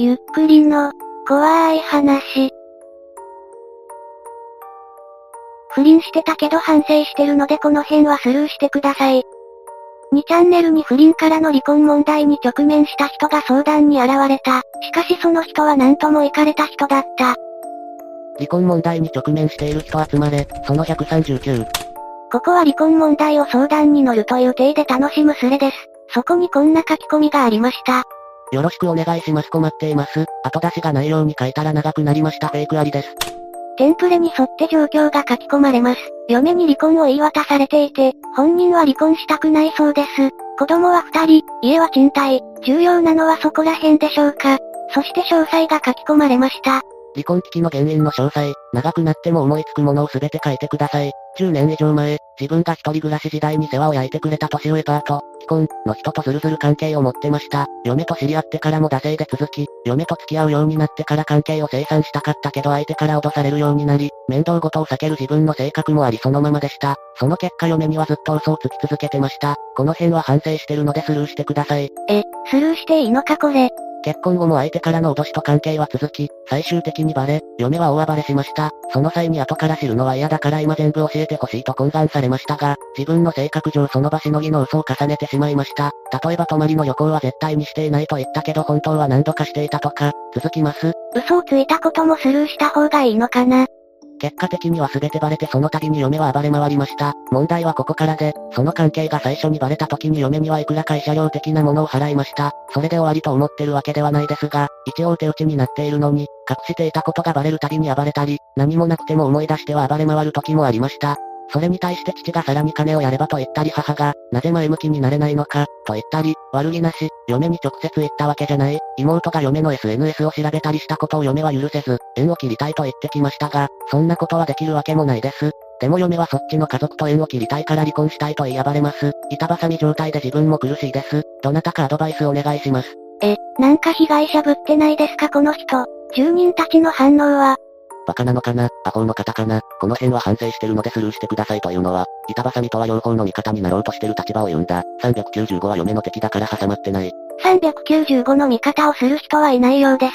ゆっくりの、怖い話。不倫してたけど反省してるのでこの辺はスルーしてください。2チャンネルに不倫からの離婚問題に直面した人が相談に現れた。しかしその人は何ともイかれた人だった。離婚問題に直面している人集まれ、その139。ここは離婚問題を相談に乗るという体で楽しむスレです。そこにこんな書き込みがありました。よろしくお願いします困っています。後出しがないように書いたら長くなりましたフェイクありです。テンプレに沿って状況が書き込まれます。嫁に離婚を言い渡されていて、本人は離婚したくないそうです。子供は二人、家は賃貸、重要なのはそこら辺でしょうか。そして詳細が書き込まれました。離婚危機の原因の詳細、長くなっても思いつくものをすべて書いてください。10年以上前、自分が一人暮らし時代に世話を焼いてくれた年上パート、既婚の人とズルズル関係を持ってました。嫁と知り合ってからも惰性で続き、嫁と付き合うようになってから関係を清算したかったけど相手から脅されるようになり、面倒ごとを避ける自分の性格もありそのままでした。その結果嫁にはずっと嘘をつき続けてました。この辺は反省してるのでスルーしてください。え、スルーしていいのかこれ。結婚後も相手からの脅しと関係は続き、最終的にバレ、嫁は大暴れしました。その際に後から知るのは嫌だから今全部教えてほしいと懇願されましたが、自分の性格上その場しのぎの嘘を重ねてしまいました。例えば泊まりの旅行は絶対にしていないと言ったけど本当は何度かしていたとか、続きます。嘘をついたこともスルーした方がいいのかな結果的には全てバレてその度に嫁は暴れ回りました。問題はここからで、その関係が最初にバレた時に嫁にはいくら会社料的なものを払いました。それで終わりと思ってるわけではないですが、一応手打ちになっているのに、隠していたことがバレるたびに暴れたり、何もなくても思い出しては暴れ回る時もありました。それに対して父がさらに金をやればと言ったり母が、なぜ前向きになれないのか、と言ったり、悪気なし、嫁に直接言ったわけじゃない。妹が嫁の SNS を調べたりしたことを嫁は許せず、縁を切りたいと言ってきましたが、そんなことはできるわけもないです。でも嫁はそっちの家族と縁を切りたいから離婚したいと言い暴れます。板挟み状態で自分も苦しいです。どなたかアドバイスお願いします。え、なんか被害者ぶってないですかこの人。住人たちの反応は、バカなのかな？アホの方かな？この辺は反省してるのでスルーしてくださいというのは、板挟みとは両方の味方になろうとしてる立場を言うんだ。395は嫁の敵だから挟まってない。395の味方をする人はいないようです。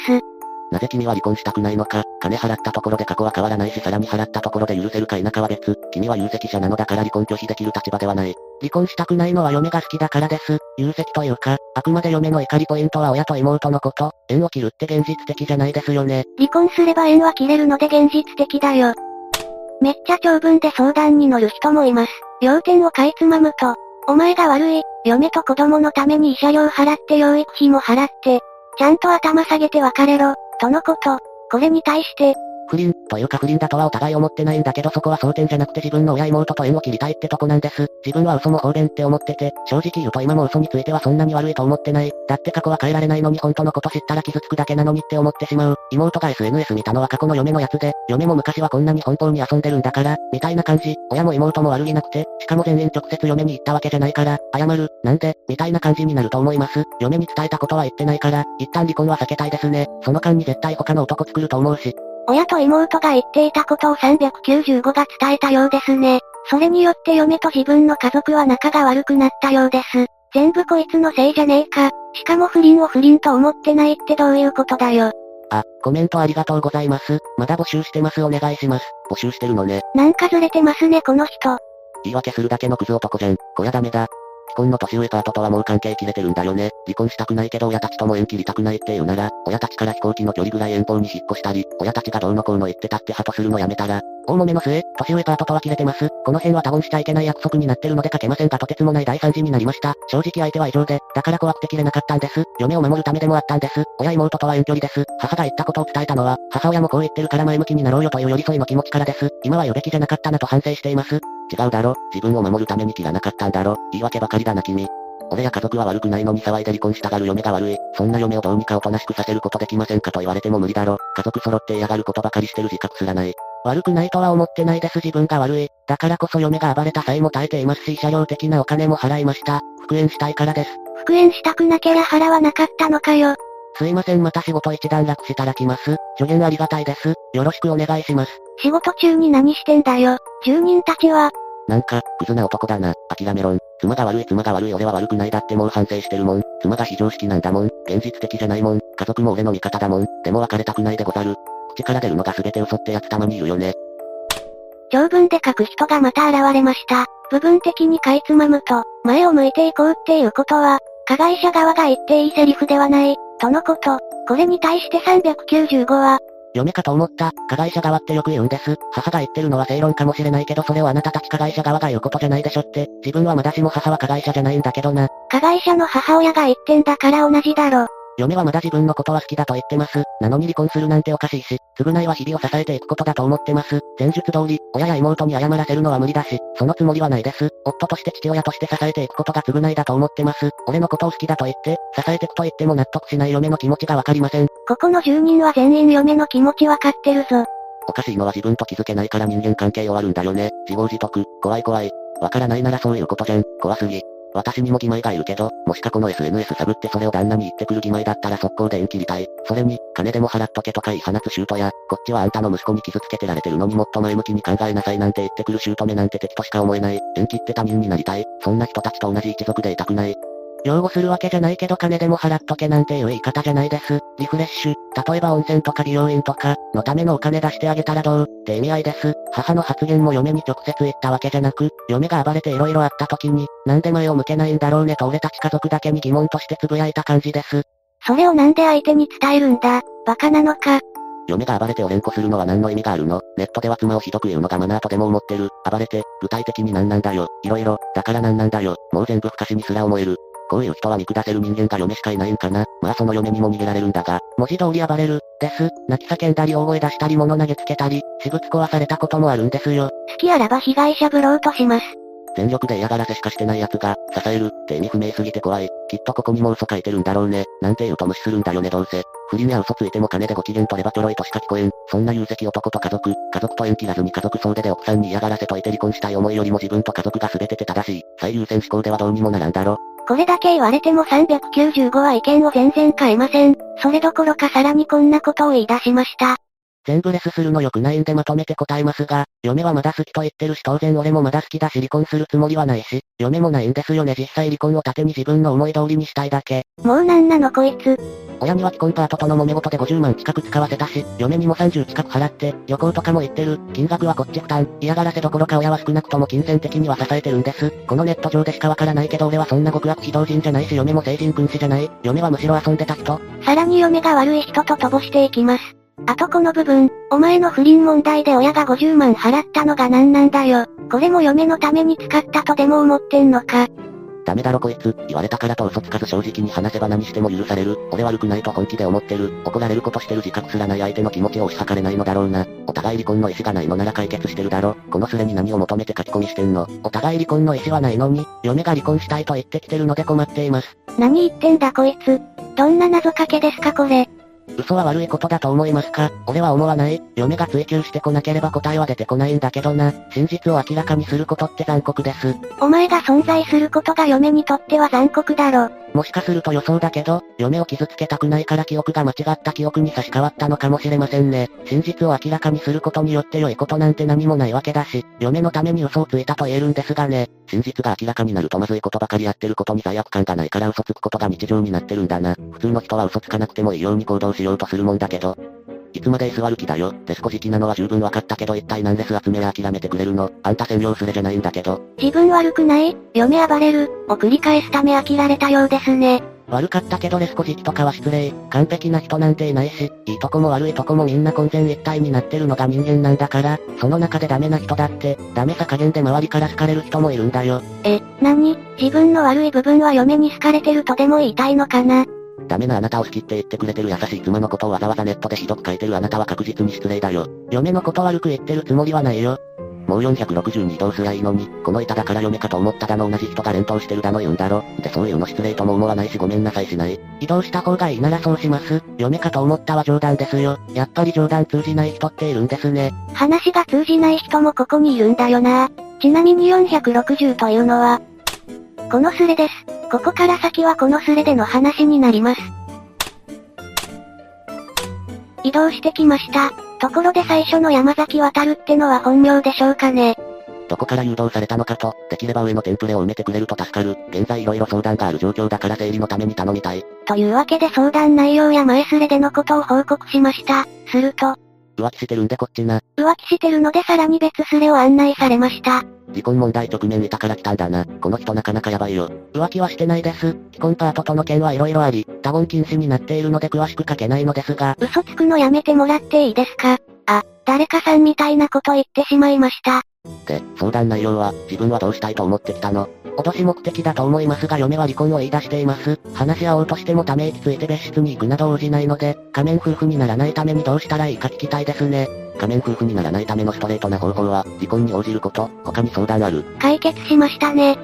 なぜ君は離婚したくないのか金払ったところで過去は変わらないしさらに払ったところで許せるか否かは別。君は有責者なのだから離婚拒否できる立場ではない。離婚したくないのは嫁が好きだからです。有責というか、あくまで嫁の怒りポイントは親と妹のこと。縁を切るって現実的じゃないですよね。離婚すれば縁は切れるので現実的だよ。めっちゃ長文で相談に乗る人もいます。要点をかいつまむと、お前が悪い、嫁と子供のために慰謝料払って養育費も払って、ちゃんと頭下げて別れろ、とのこと。これに対して、不倫、というか不倫だとはお互い思ってないんだけどそこは争点じゃなくて自分の親妹と縁を切りたいってとこなんです。自分は嘘も方便って思ってて、正直言うと今も嘘についてはそんなに悪いと思ってない。だって過去は変えられないのに本当のこと知ったら傷つくだけなのにって思ってしまう。妹が SNS 見たのは過去の嫁のやつで、嫁も昔はこんなに奔放に遊んでるんだから、みたいな感じ。親も妹も悪気なくて、しかも全員直接嫁に言ったわけじゃないから、謝る、なんで、みたいな感じになると思います。嫁に伝えたことは言ってないから、一旦離婚は避けたいですね。その間に絶対他の男作ると思うし。親と妹が言っていたことを395が伝えたようですね。それによって嫁と自分の家族は仲が悪くなったようです。全部こいつのせいじゃねえか。しかも不倫を不倫と思ってないってどういうことだよ。あ、コメントありがとうございます。まだ募集してますお願いします。募集してるのね。なんかずれてますねこの人。言い訳するだけのクズ男じゃん。こりゃダメだ。既婚の年上パートとはもう関係切れてるんだよね。離婚したくないけど親たちとも縁切りたくないって言うなら、親たちから飛行機の距離ぐらい遠方に引っ越したり、親たちがどうのこうの言ってたってハトするのやめたら、大揉めの末、年上パートとは切れてます。この辺は他言しちゃいけない約束になってるので書けませんがとてつもない大惨事になりました。正直相手は異常で、だから怖くて切れなかったんです。嫁を守るためでもあったんです。親妹とは遠距離です。母が言ったことを伝えたのは、母親もこう言ってるから前向きになろうよという寄り添いの気持ちからです。今は言うべきじゃなかったなと反省しています。違うだろ。自分を守るために切らなかったんだろ。言い訳ばかりだな君。俺や家族は悪くないのに騒いで離婚したがる嫁が悪い。そんな嫁をどうにかおとなしくさせることできませんかと言われても無理だろ。家族揃って嫌がることばかりしてる自覚すらない。悪くないとは思ってないです自分が悪い。だからこそ嫁が暴れた際も耐えていますし、車両的なお金も払いました。復縁したいからです。復縁したくなけりゃ払わなかったのかよ。すいませんまた仕事一段落したら来ます。助言ありがたいです。よろしくお願いします。仕事中に何してんだよ。住人たちは、なんか、クズな男だな。諦めろん。妻が悪い妻が悪い俺は悪くないだってもう反省してるもん。妻が非常識なんだもん。現実的じゃないもん。家族も俺の味方だもん。でも別れたくないでござる。口から出るのが全て嘘ってやつたまにいるよね。長文で書く人がまた現れました。部分的にかいつまむと、前を向いていこうっていうことは、加害者側が言っていいセリフではない、とのこと。これに対して395は、嫁かと思った、加害者側ってよく言うんです。母が言ってるのは正論かもしれないけどそれをあなたたち加害者側が言うことじゃないでしょって。自分はまだしも母は加害者じゃないんだけどな。加害者の母親が言ってんだから同じだろ。嫁はまだ自分のことは好きだと言ってます。なのに離婚するなんておかしいし、償いは日々を支えていくことだと思ってます。前述通り、親や妹に謝らせるのは無理だし、そのつもりはないです。夫として父親として支えていくことが償いだと思ってます。俺のことを好きだと言って、支えてくと言っても納得しない嫁の気持ちがわかりません。ここの住人は全員嫁の気持ちわかってるぞ。おかしいのは自分と気づけないから人間関係終わるんだよね。自業自得、怖い怖い。わからないならそういうことじゃん、怖すぎ。私にも義妹がいるけど、もしかこの SNS 探ってそれを旦那に言ってくる義妹だったら速攻で縁切りたい。それに、金でも払っとけとか言い放つシュートや、こっちはあんたの息子に傷つけてられてるのにもっと前向きに考えなさいなんて言ってくるシュート目なんて敵としか思えない。縁切って他人になりたい。そんな人たちと同じ一族でいたくない。擁護するわけじゃないけど金でも払っとけなんていう言い方じゃないです。リフレッシュ、例えば温泉とか美容院とか、のためのお金出してあげたらどう？って意味合いです。母の発言も嫁に直接言ったわけじゃなく、嫁が暴れて色々あった時に、なんで前を向けないんだろうねと俺たち家族だけに疑問としてつぶやいた感じです。それをなんで相手に伝えるんだ、バカなのか？嫁が暴れてお連呼するのは何の意味があるの？ネットでは妻をひどく言うのがマナーとでも思ってる。暴れて、具体的に何なんだよ？いろいろ、だから何なんだよ？もう全部不可視にすら思える。こういう人は見下せる人間が嫁しかいないんかな。まあその嫁にも逃げられるんだが、文字通り暴れる、です。泣き叫んだり大声出したり物投げつけたり、私物壊されたこともあるんですよ。好きあらば被害者ぶろうとします。全力で嫌がらせしかしてない奴が、支えるって意味不明すぎて怖い。きっとここにも嘘書いてるんだろうね。なんて言うと無視するんだよねどうせ。不倫や嘘ついても金でご機嫌取ればちょろいとしか聞こえん。そんな有責男と家族、家族と縁切らずに家族総出で奥さんに嫌がらせといて離婚したい思いよりも自分と家族が全てて正しい。最優先思考ではどうにもならんだろ。これだけ言われても395は意見を全然変えません。それどころかさらにこんなことを言い出しました。全部レスするの良くないんでまとめて答えますが、嫁はまだ好きと言ってるし当然俺もまだ好きだし離婚するつもりはないし、嫁もないんですよね実際離婚を盾に自分の思い通りにしたいだけ。もうなんなのこいつ。親には既婚パートとの揉め事で50万近く使わせたし、嫁にも30近く払って、旅行とかも行ってる。金額はこっち負担。嫌がらせどころか親は少なくとも金銭的には支えてるんです。このネット上でしかわからないけど俺はそんな極悪非道人じゃないし嫁も成人君子じゃない。嫁はむしろ遊んでた人。さらに嫁が悪い人と飛ばしていきます。あとこの部分、お前の不倫問題で親が50万払ったのが何なんだよ。これも嫁のために使ったとでも思ってんのか。ダメだろこいつ、言われたからと嘘つかず正直に話せば何しても許される。俺悪くないと本気で思ってる。怒られることしてる自覚すらない相手の気持ちを押し量れないのだろうな。お互い離婚の意思がないのなら解決してるだろ。このスレに何を求めて書き込みしてんの。お互い離婚の意思はないのに、嫁が離婚したいと言ってきてるので困っています。何言ってんだこいつ。どんな謎かけですかこれ。嘘は悪いことだと思いますか？俺は思わない。嫁が追求してこなければ答えは出てこないんだけどな。真実を明らかにすることって残酷です。お前が存在することが嫁にとっては残酷だろ。もしかすると予想だけど、嫁を傷つけたくないから記憶が間違った記憶に差し替わったのかもしれませんね。真実を明らかにすることによって良いことなんて何もないわけだし、嫁のために嘘をついたと言えるんですがね。真実が明らかになるとまずいことばかりやってることに罪悪感がないから嘘つくことが日常になってるんだな。普通の人は嘘つかなくてもいいように行動しようとするもんだけど、いつまで居座る気だよ。デスコ時期なのは十分分かったけど一体何レス集めや諦めてくれるの？あんた専用スレじゃないんだけど。自分悪くない嫁暴れる、を繰り返すため飽きられたようですね。悪かったけどレスコ時期とかは失礼。完璧な人なんていないし、いいとこも悪いとこもみんな混然一体になってるのが人間なんだから、その中でダメな人だって、ダメさ加減で周りから好かれる人もいるんだよ。え、なに自分の悪い部分は嫁に好かれてるとでも言いたいのかな？ダメなあなたを好きって言ってくれてる優しい妻のことをわざわざネットでひどく書いてるあなたは確実に失礼だよ。嫁のこと悪く言ってるつもりはないよ。もう462どうすりゃいいのに、この板だから嫁かと思っただの同じ人が連投してるだの言うんだろ。でそういうの失礼とも思わないしごめんなさいしない。移動した方がいいならそうします。嫁かと思ったは冗談ですよ。やっぱり冗談通じない人っているんですね。話が通じない人もここにいるんだよな。ちなみに460というのは、このスレです。ここから先はこのスレでの話になります。移動してきました。ところで最初の山崎渡るってのは本名でしょうかね。どこから誘導されたのかと、できれば上のテンプレを埋めてくれると助かる。現在色々相談がある状況だから整理のために頼みたい。というわけで相談内容や前すれでのことを報告しました。すると、浮気してるんでこっちな。浮気してるのでさらに別スレを案内されました。離婚問題直面いたから来たんだな。この人なかなかやばいよ。浮気はしてないです。既婚パートとの件は色々あり、多言禁止になっているので詳しく書けないのですが、嘘つくのやめてもらっていいですか？あ、誰かさんみたいなこと言ってしまいました。で、相談内容は、自分はどうしたいと思ってきたの？脅し目的だと思いますが嫁は離婚を言い出しています。話し合おうとしてもため息ついて別室に行くなど応じないので、仮面夫婦にならないためにどうしたらいいか聞きたいですね。仮面夫婦にならないためのストレートな方法は、離婚に応じること、他に相談ある。解決しましたね。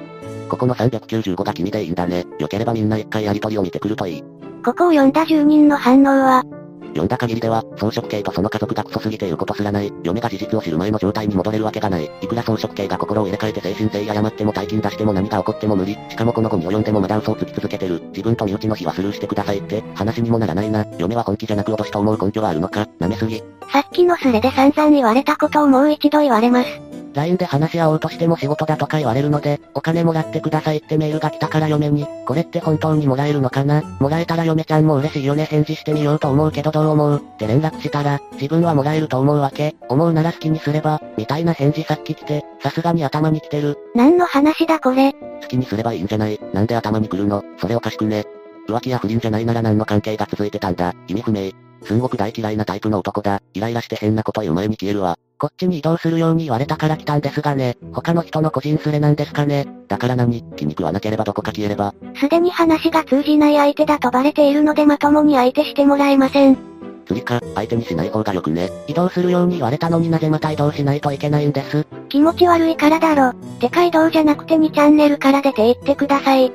ここの395が君でいいんだね。良ければみんな一回やりとりを見てくるといい。ここを読んだ住人の反応は、読んだ限りでは、装飾系とその家族がクソすぎて言うことすらない。嫁が事実を知る前の状態に戻れるわけがない。いくら装飾系が心を入れ替えて精神性や誤っても大金出しても何が起こっても無理。しかもこの後に及んでもまだ嘘をつき続けてる。自分と身内の日はスルーしてくださいって、話にもならないな。嫁は本気じゃなく脅しと思う根拠はあるのか舐めすぎ。さっきのスレで散々言われたことをもう一度言われます。LINE で話し合おうとしても仕事だとか言われるので、お金もらってくださいってメールが来たから嫁に、これって本当にもらえるのかな？もらえたら嫁ちゃんも嬉しいよね返事してみようと思うけどどう思う？って連絡したら、自分はもらえると思うわけ思うなら好きにすれば、みたいな返事さっき来て、さすがに頭に来てる。何の話だこれ？好きにすればいいんじゃない？なんで頭に来るの？それおかしくね。浮気や不倫じゃないなら何の関係が続いてたんだ？意味不明。すんごく大嫌いなタイプの男だ。イライラして変なこと言う前に消えるわ。こっちに移動するように言われたから来たんですがね、他の人の個人スレなんですかね。だから何？気に食わなければどこか消えれば。すでに話が通じない相手だとバレているのでまともに相手してもらえません。釣りか、相手にしない方がよくね。移動するように言われたのになぜまた移動しないといけないんです？気持ち悪いからだろ。てか移動じゃなくて2チャンネルから出て行ってください。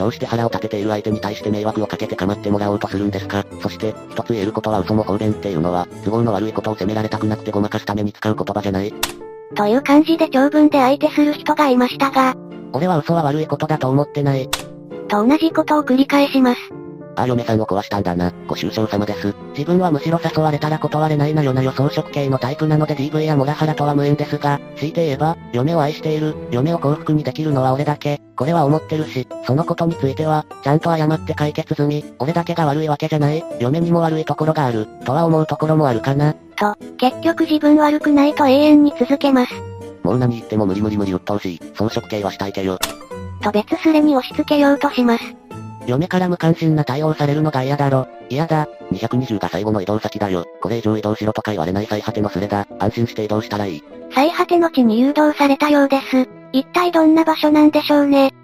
どうして腹を立てている相手に対して迷惑をかけて構ってもらおうとするんですか？そして、一つ言えることは嘘も方便っていうのは、都合の悪いことを責められたくなくてごまかすために使う言葉じゃないという感じで長文で相手する人がいましたが、俺は嘘は悪いことだと思ってない。と同じことを繰り返します。ああ、嫁さんを壊したんだな。ご愁傷様です。自分はむしろ誘われたら断れないなよなよ装飾系のタイプなので DV やモラハラとは無縁ですが、強いて言えば、嫁を愛している、嫁を幸福にできるのは俺だけ、これは思ってるし、そのことについては、ちゃんと謝って解決済み、俺だけが悪いわけじゃない、嫁にも悪いところがある、とは思うところもあるかな。と、結局自分悪くないと永遠に続けます。もう何言っても無理無理無理鬱陶しい。装飾系はしたいけよ。と別スレに押し付けようとします。嫁から無関心な対応されるのが嫌だろ。嫌だ。220が最後の移動先だよ。これ以上移動しろとか言われない最果てのスレだ。安心して移動したらいい。最果ての地に誘導されたようです。一体どんな場所なんでしょうね。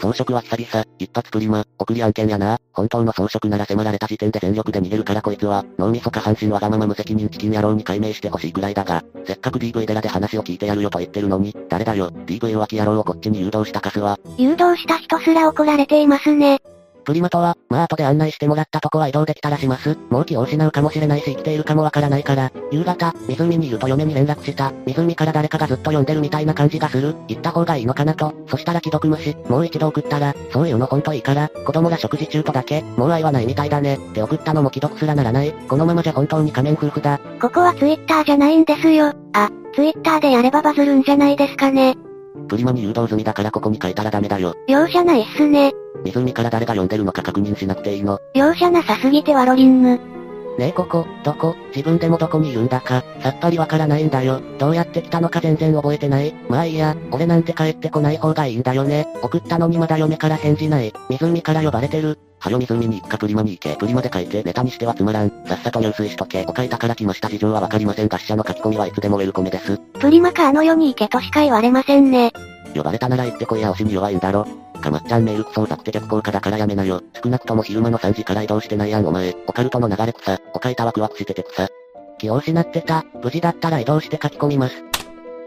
装飾は久々、一発プリマ、送り案件やな。本当の装飾なら迫られた時点で全力で逃げるからこいつは、脳みそ下半身わがまま無責任チキン野郎に解明してほしいくらいだが、せっかく DV 寺で話を聞いてやるよと言ってるのに、誰だよ、DV 浮気野郎をこっちに誘導したカスは、誘導した人すら怒られていますね。プリマとは、まあ後で案内してもらったとこは移動できたらします。もう気を失うかもしれないし生きているかもわからないから、夕方、湖にいると嫁に連絡した。湖から誰かがずっと呼んでるみたいな感じがする。行った方がいいのかなと。そしたら既読無視。もう一度送ったら、そういうのほんといいから、子供が食事中とだけ、もう愛はないみたいだね。って送ったのも既読すらならない。このままじゃ本当に仮面夫婦だ。ここはツイッターじゃないんですよ。あ、ツイッターでやればバズるんじゃないですかね。プリマに誘導済みだからここに書いたらダメだよ。容赦ないっすね。湖から誰が呼んでるのか確認しなくていいの。容赦なさすぎてワロリンヌ。ねえここ、どこ、自分でもどこにいるんだか、さっぱりわからないんだよ。どうやって来たのか全然覚えてない。まあいいや、俺なんて帰ってこない方がいいんだよね。送ったのにまだ嫁から返事ない。湖から呼ばれてる。はよ湖に行くかプリマに行け。プリマで書いてネタにしてはつまらん。さっさと入水しとけ。お書いたから来ました事情はわかりませんが死者の書き込みはいつでもウェルコメです。プリマかあの世に行けとしか言われませんね。呼ばれたなら行ってこいや押しに弱いんだろ。かまっちゃんメールクソうざくて逆効果だからやめなよ。少なくとも昼間の3時から移動してないやんお前。オカルトの流れ草。お書いたワクワクしてて草。気を失ってた。無事だったら移動して書き込みます。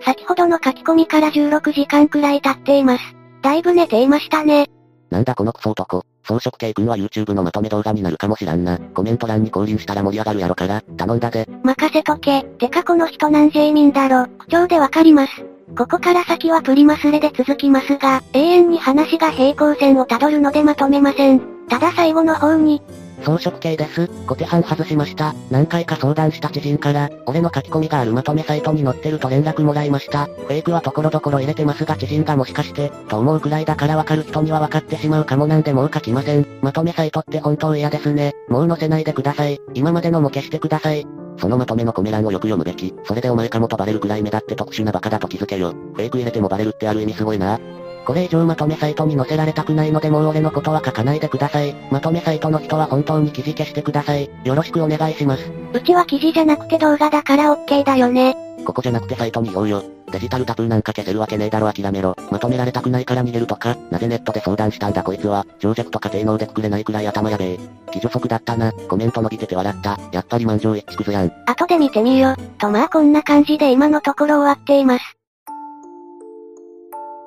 先ほどの書き込みから16時間くらい経っています。だいぶ寝ていましたね。なんだこのクソ男。装飾系君は YouTube のまとめ動画になるかもしらんな。コメント欄に降臨したら盛り上がるやろから、頼んだで。任せとけ。てかこの人なんジェイミンだろ。口調でわかります。ここから先はプリマスレで続きますが、永遠に話が平行線をたどるのでまとめません。ただ最後の方に、装飾系です。小手半外しました。何回か相談した知人から、俺の書き込みがあるまとめサイトに載ってると連絡もらいました。フェイクはところどころ入れてますが知人がもしかして、と思うくらいだからわかる人にはわかってしまうかもなんでもう書きません。まとめサイトって本当嫌ですね。もう載せないでください。今までのも消してください。そのまとめのコメ欄をよく読むべき。それでお前かもとバレるくらい目立って特殊なバカだと気づけよ。フェイク入れてもバレるってある意味すごいな。これ以上まとめサイトに載せられたくないのでもう俺のことは書かないでください。まとめサイトの人は本当に記事消してください。よろしくお願いします。うちは記事じゃなくて動画だからオッケーだよね。ここじゃなくてサイトに言おうよ。デジタルタトゥーなんか消せるわけねえだろ諦めろ。まとめられたくないから逃げるとか、なぜネットで相談したんだこいつは、プロジェクトか低能でくくれないくらい頭やべえ。記助足だったな、コメント伸びてて笑った。やっぱり満場一致くずやん。後で見てみよ。とまあこんな感じで今のところ終わっています。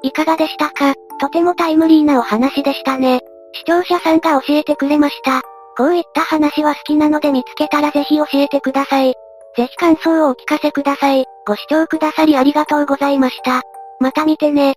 いかがでしたか？とてもタイムリーなお話でしたね。視聴者さんが教えてくれました。こういった話は好きなので見つけたらぜひ教えてください。ぜひ感想をお聞かせください。ご視聴くださりありがとうございました。また見てね。